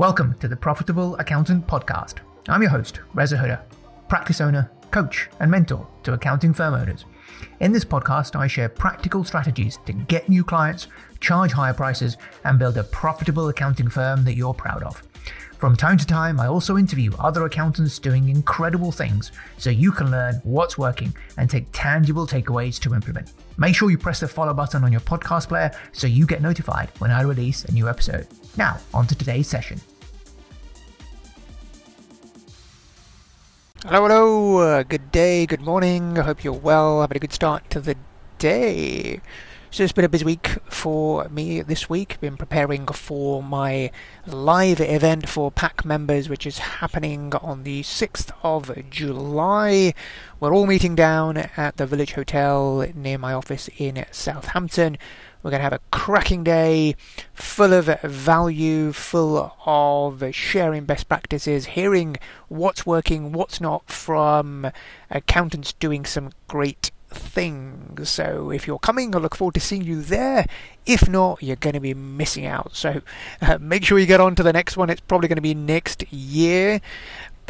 Welcome to the Profitable Accountant Podcast. I'm your host, Reza Hooda, practice owner, coach, and mentor to accounting firm owners. In this podcast, I share practical strategies to get new clients, charge higher prices, and build a profitable accounting firm that you're proud of. From time to time, I also interview other accountants doing incredible things so you can learn what's working and take tangible takeaways to implement. Make sure you press the follow button on your podcast player so you get notified when I release a new episode. Now, on to today's session. Hello, hello, uh, good day, good morning. I hope you're well, having a good start to the day. So it's been a busy week for me this week. Been preparing for my live event for PAC members, which is happening on the 6th of July. We're all meeting down at the Village Hotel near my office in Southampton. We're going to have a cracking day full of value, full of sharing best practices, hearing what's working, what's not from accountants doing some great things. So if you're coming, I look forward to seeing you there. If not, you're going to be missing out. So uh, make sure you get on to the next one. It's probably going to be next year.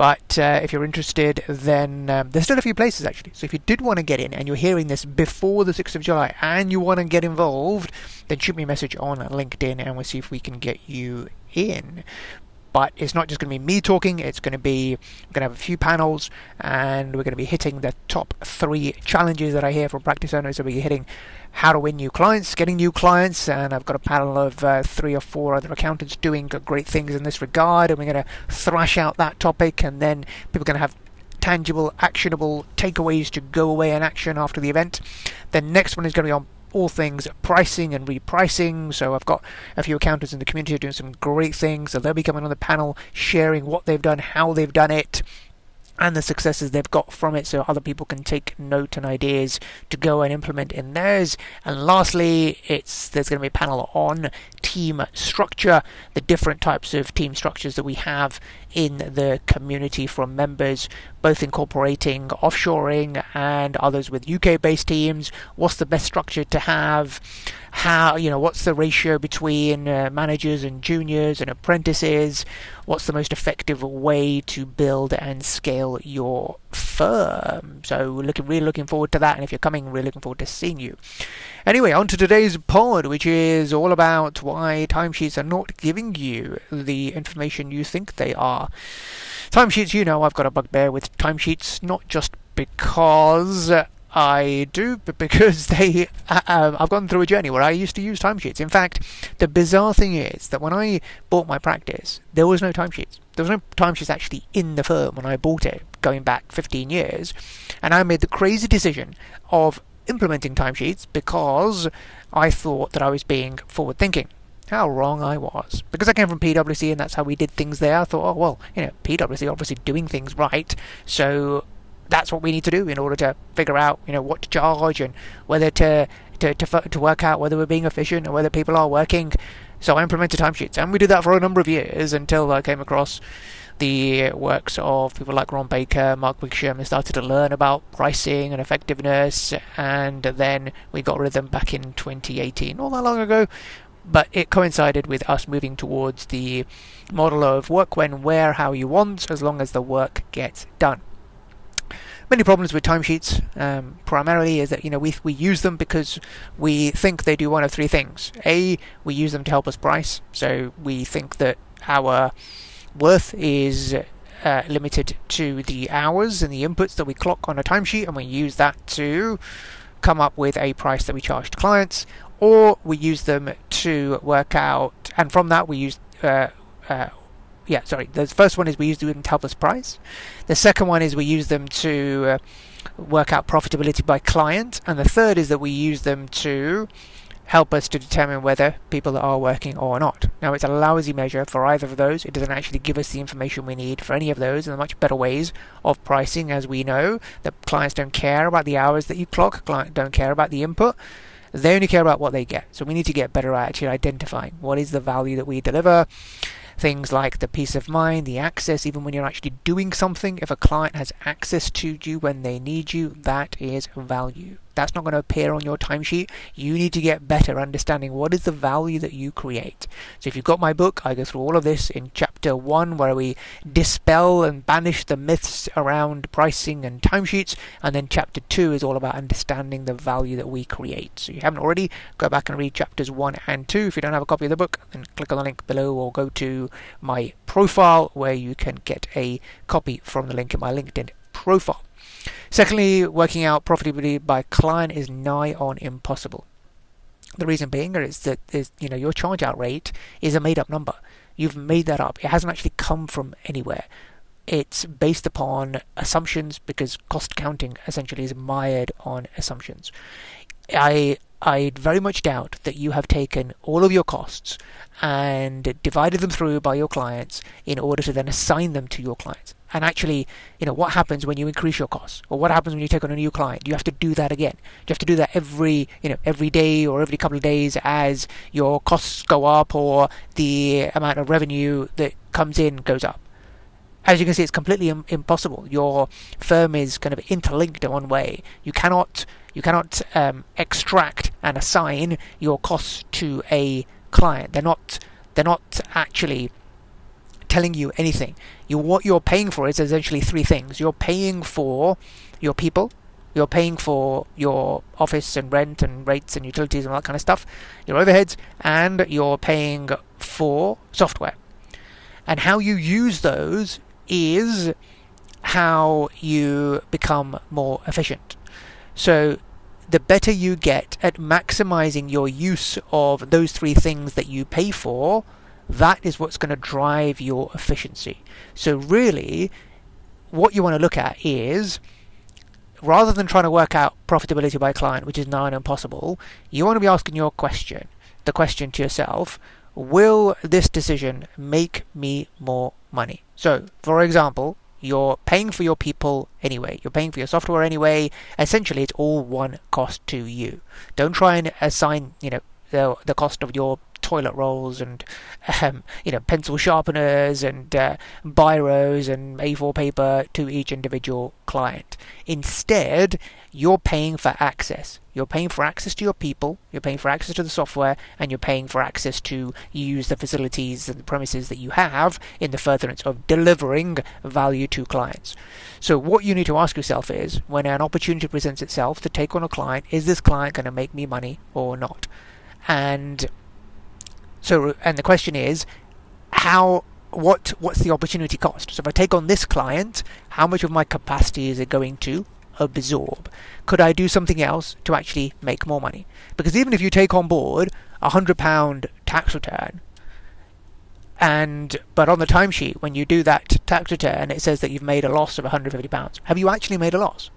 But uh, if you're interested, then um, there's still a few places actually. So if you did want to get in and you're hearing this before the 6th of July and you want to get involved, then shoot me a message on LinkedIn and we'll see if we can get you in but it's not just going to be me talking it's going to be we're going to have a few panels and we're going to be hitting the top three challenges that i hear from practice owners. So we're hitting how to win new clients getting new clients and i've got a panel of uh, three or four other accountants doing great things in this regard and we're going to thrash out that topic and then people are going to have tangible actionable takeaways to go away and action after the event. The next one is going to be on all things pricing and repricing. So I've got a few accountants in the community doing some great things. So they'll be coming on the panel, sharing what they've done, how they've done it, and the successes they've got from it so other people can take note and ideas to go and implement in theirs. And lastly, it's there's going to be a panel on team structure, the different types of team structures that we have in the community from members, both incorporating offshoring and others with UK based teams. What's the best structure to have? How, you know, what's the ratio between uh, managers and juniors and apprentices? What's the most effective way to build and scale your firm? So, looking really looking forward to that. And if you're coming, really looking forward to seeing you. Anyway, on to today's pod, which is all about why timesheets are not giving you the information you think they are. Timesheets, you know, I've got a bugbear with timesheets, not just because I do, but because they, uh, I've gone through a journey where I used to use timesheets. In fact, the bizarre thing is that when I bought my practice, there was no timesheets. There was no timesheets actually in the firm when I bought it, going back 15 years, and I made the crazy decision of implementing timesheets because I thought that I was being forward thinking. How wrong I was. Because I came from PwC and that's how we did things there, I thought, oh, well, you know, PwC obviously doing things right, so that's what we need to do in order to figure out, you know, what to charge and whether to to, to, to work out whether we're being efficient or whether people are working. So I implemented timesheets, and we did that for a number of years until I came across the works of people like Ron Baker, Mark Wickersham, and started to learn about pricing and effectiveness, and then we got rid of them back in 2018, not that long ago. But it coincided with us moving towards the model of work when, where, how you want, as long as the work gets done many problems with timesheets. Um, primarily, is that you know we we use them because we think they do one of three things. A, we use them to help us price. So we think that our worth is uh, limited to the hours and the inputs that we clock on a timesheet, and we use that to come up with a price that we charge to clients, or we use them to work out, and from that we use. Uh, uh, yeah, sorry. The first one is we use them to help us price. The second one is we use them to uh, work out profitability by client, and the third is that we use them to help us to determine whether people are working or not. Now, it's a lousy measure for either of those. It doesn't actually give us the information we need for any of those, and much better ways of pricing, as we know. that clients don't care about the hours that you clock, clients don't care about the input. They only care about what they get. So we need to get better at actually identifying what is the value that we deliver. Things like the peace of mind, the access, even when you're actually doing something. If a client has access to you when they need you, that is value That's not going to appear on your timesheet. You need to get better understanding what is the value that you create. So if you've got my book, I go through all of this in chapter one, where we dispel and banish the myths around pricing and timesheets. And then chapter two is all about understanding the value that we create. So if you haven't already, go back and read chapters one and two. If you don't have a copy of the book, then click on the link below or go to my profile where you can get a copy from the link in my LinkedIn profile. Secondly, working out profitability by client is nigh on impossible. The reason being is that is, you know your charge out rate is a made up number. You've made that up. It hasn't actually come from anywhere. It's based upon assumptions because cost accounting essentially is mired on assumptions. I I very much doubt that you have taken all of your costs and divided them through by your clients in order to then assign them to your clients. And actually, you know, what happens when you increase your costs? Or what happens when you take on a new client? You have to do that again. You have to do that every, you know, every day or every couple of days as your costs go up or the amount of revenue that comes in goes up as you can see, it's completely Im- impossible. Your firm is kind of interlinked in one way. You cannot you cannot um, extract and assign your costs to a client. They're not they're not actually telling you anything. You what you're paying for is essentially three things. You're paying for your people. You're paying for your office and rent and rates and utilities and all that kind of stuff, your overheads, and you're paying for software. And how you use those is how you become more efficient. So, the better you get at maximizing your use of those three things that you pay for, that is what's going to drive your efficiency. So, really, what you want to look at is rather than trying to work out profitability by client, which is on impossible, you want to be asking your question, the question to yourself will this decision make me more money? So, for example, you're paying for your people anyway. You're paying for your software anyway. Essentially, it's all one cost to you. Don't try and assign, you know, the the cost of your toilet rolls and um, you know pencil sharpeners and uh, biros and A4 paper to each individual client. Instead, you're paying for access. You're paying for access to your people, you're paying for access to the software, and you're paying for access to use the facilities and the premises that you have in the furtherance of delivering value to clients. So, what you need to ask yourself is when an opportunity presents itself to take on a client, is this client going to make me money or not? And so, and the question is, how what what's the opportunity cost? So if I take on this client, how much of my capacity is it going to absorb? Could I do something else to actually make more money? Because even if you take on board a hundred pound tax return, and but on the timesheet when you do that tax return, it says that you've made a loss of 150 pounds. Have you actually made a loss?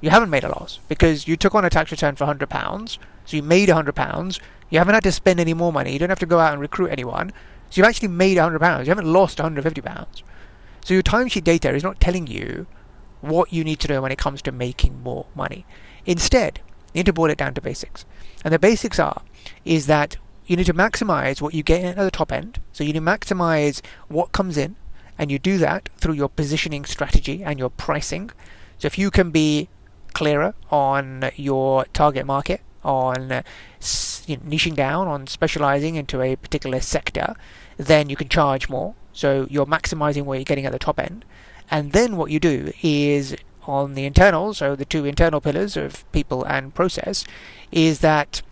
You haven't made a loss because you took on a tax return for 100 pounds, so you made 100 pounds. You haven't had to spend any more money. You don't have to go out and recruit anyone. So you've actually made 100 pounds. You haven't lost 150 pounds. So your timesheet data is not telling you what you need to do when it comes to making more money. Instead, you need to boil it down to basics. And the basics are is that you need to maximize what you get at the top end. So you need to maximize what comes in, and you do that through your positioning strategy and your pricing. So if you can be clearer on your target market, on uh, you know, niching down, on specializing into a particular sector, then you can charge more. So you're maximizing what you're getting at the top end. And then what you do is on the internal, so the two internal pillars of people and process, is that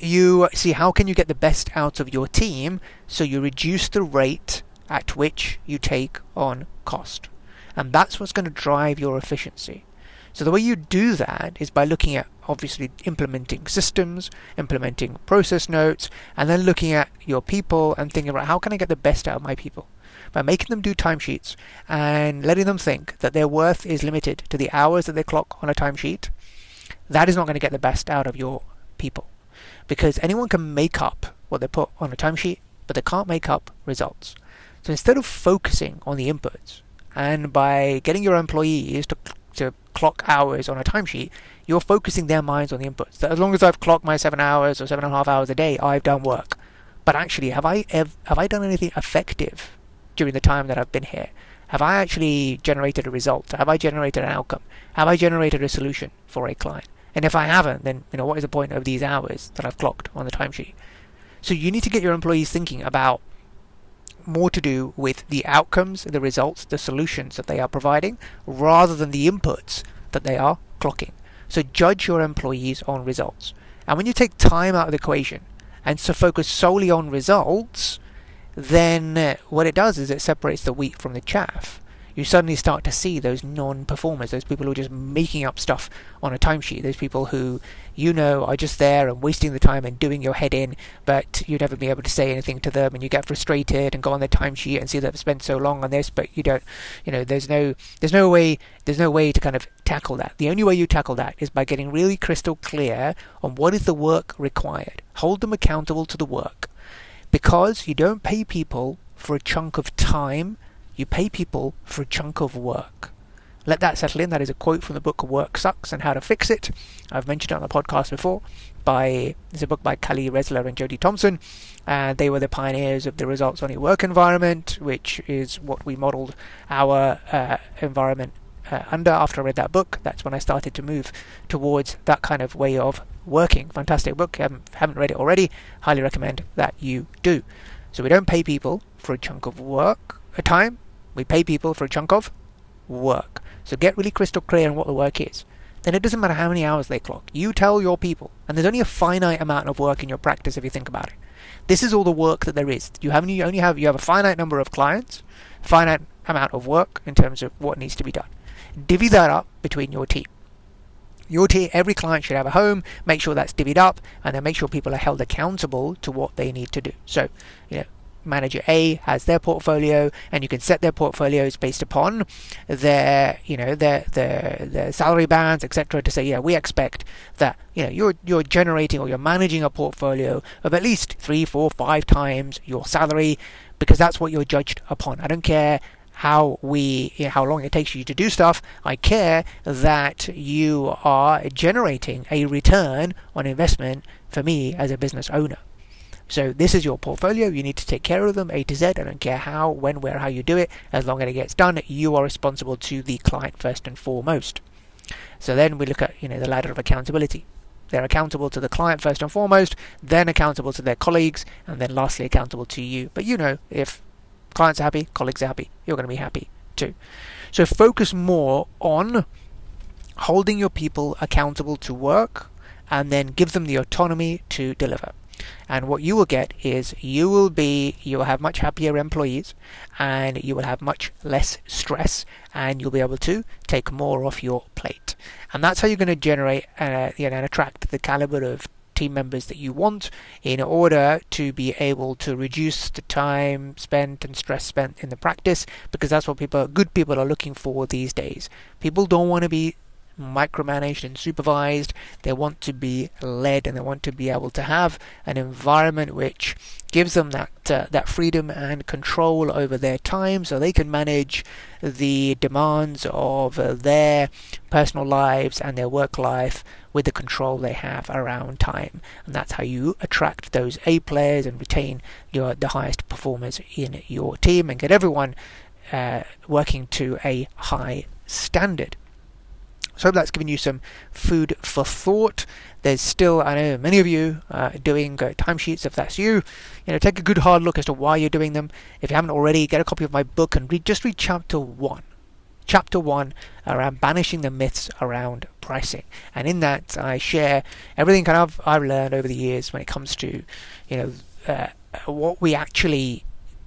you see how can you get the best out of your team so you reduce the rate at which you take on cost. And that's what's going to drive your efficiency. So the way you do that is by looking at obviously implementing systems, implementing process notes, and then looking at your people and thinking about how can I get the best out of my people by making them do timesheets and letting them think that their worth is limited to the hours that they clock on a timesheet. That is not going to get the best out of your people because anyone can make up what they put on a timesheet, but they can't make up results. So instead of focusing on the inputs and by getting your employees to clock hours on a timesheet, you're focusing their minds on the inputs. That as long as I've clocked my seven hours or seven and a half hours a day, I've done work. But actually, have I have, have I done anything effective during the time that I've been here? Have I actually generated a result? Have I generated an outcome? Have I generated a solution for a client? And if I haven't, then you know what is the point of these hours that I've clocked on the timesheet? So you need to get your employees thinking about more to do with the outcomes, the results, the solutions that they are providing, rather than the inputs that they are clocking. So judge your employees on results. And when you take time out of the equation and so focus solely on results, then uh, what it does is it separates the wheat from the chaff you suddenly start to see those non-performers, those people who are just making up stuff on a timesheet, those people who you know are just there and wasting the time and doing your head in, but you'd never be able to say anything to them, and you get frustrated and go on their timesheet and see that they've spent so long on this, but you don't, you know, there's no, there's no way, there's no way to kind of tackle that. The only way you tackle that is by getting really crystal clear on what is the work required. Hold them accountable to the work, because you don't pay people for a chunk of time you pay people for a chunk of work. Let that settle in. That is a quote from the book Work Sucks and How to Fix It. I've mentioned it on the podcast before. By it's a book by Cali Ressler and Jody Thompson, and they were the pioneers of the results only work environment, which is what we modelled our uh, environment uh, under. After I read that book, that's when I started to move towards that kind of way of working. Fantastic book. Haven't read it already, highly recommend that you do. So we don't pay people for a chunk of work, a time we pay people for a chunk of work. So get really crystal clear on what the work is. Then it doesn't matter how many hours they clock. You tell your people, and there's only a finite amount of work in your practice if you think about it. This is all the work that there is. You have you only have you have a finite number of clients, finite amount of work in terms of what needs to be done. Divvy that up between your team. Your team, every client should have a home. Make sure that's divvied up, and then make sure people are held accountable to what they need to do. So, you know, manager A has their portfolio, and you can set their portfolios based upon their, you know, their their, their salary bands, etc. To say, yeah, we expect that you know you're you're generating or you're managing a portfolio of at least three, four, five times your salary, because that's what you're judged upon. I don't care how we you know, how long it takes you to do stuff i care that you are generating a return on investment for me as a business owner so this is your portfolio. You need to take care of them A to Z. I don't care how, when, where, how you do it. As long as it gets done, you are responsible to the client first and foremost. So then we look at you know the ladder of accountability. They're accountable to the client first and foremost, then accountable to their colleagues, and then lastly accountable to you. But you know, if clients are happy, colleagues are happy, you're going to be happy too. So focus more on holding your people accountable to work and then give them the autonomy to deliver and what you will get is you will be you will have much happier employees and you will have much less stress and you'll be able to take more off your plate. And that's how you're going to generate uh, you know, and attract the caliber of team members that you want in order to be able to reduce the time spent and stress spent in the practice because that's what people good people are looking for these days. People don't want to be micromanaged and supervised. They want to be led and they want to be able to have an environment which gives them that uh, that freedom and control over their time so they can manage the demands of uh, their personal lives and their work life with the control they have around time and that's how you attract those A players and retain your the highest performers in your team and get everyone uh, working to a high standard. So I hope that's given you some food for thought. There's still, I know many of you uh, doing uh, timesheets. If that's you, you know, take a good hard look as to why you're doing them. If you haven't already, get a copy of my book and read. Just read chapter one. Chapter one around banishing the myths around pricing, and in that I share everything kind of I've learned over the years when it comes to, you know, uh, what we actually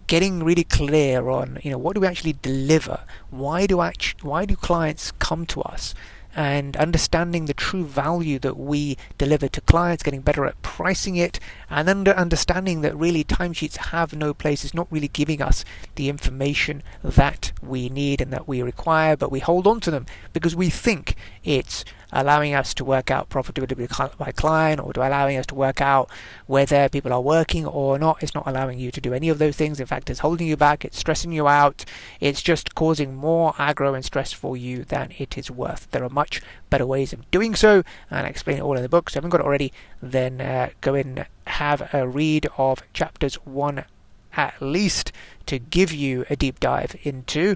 getting really clear on you know what do we actually deliver why do act- why do clients come to us and understanding the true value that we deliver to clients, getting better at pricing it, and under understanding that really timesheets have no place, it's not really giving us the information that we need and that we require, but we hold on to them because we think it's allowing us to work out profitability by client or allowing us to work out whether people are working or not. It's not allowing you to do any of those things. In fact, it's holding you back, it's stressing you out, it's just causing more aggro and stress for you than it is worth. There are much better ways of doing so, and I explain it all in the book. So if you haven't got it already, then uh, go and have a read of chapters one at least to give you a deep dive into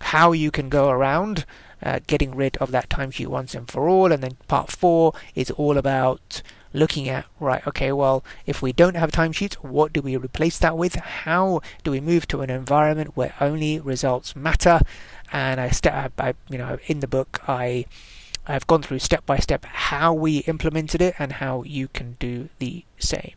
how you can go around uh, getting rid of that timesheet once and for all. And then part four is all about looking at right okay well if we don't have timesheets what do we replace that with how do we move to an environment where only results matter and i step I, you know in the book i i've gone through step by step how we implemented it and how you can do the same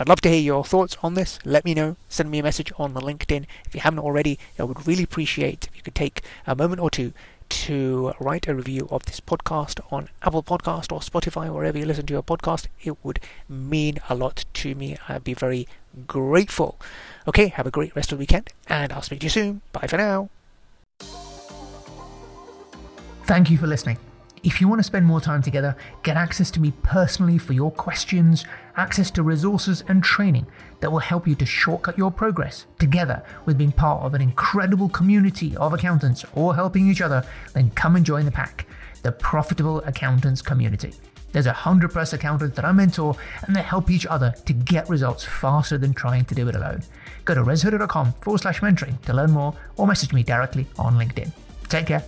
I'd love to hear your thoughts on this. Let me know. Send me a message on the LinkedIn. If you haven't already, I would really appreciate if you could take a moment or two to write a review of this podcast on Apple Podcast or Spotify, wherever you listen to your podcast. It would mean a lot to me. I'd be very grateful. Okay, have a great rest of the weekend, and I'll speak to you soon. Bye for now. Thank you for listening. If you want to spend more time together, get access to me personally for your questions, access to resources and training that will help you to shortcut your progress together with being part of an incredible community of accountants all helping each other, then come and join the pack, the Profitable Accountants community. There's a hundred plus accountants that I mentor and they help each other to get results faster than trying to do it alone. Go to rezahooda.com forward slash mentoring to learn more or message me directly on LinkedIn. Take care.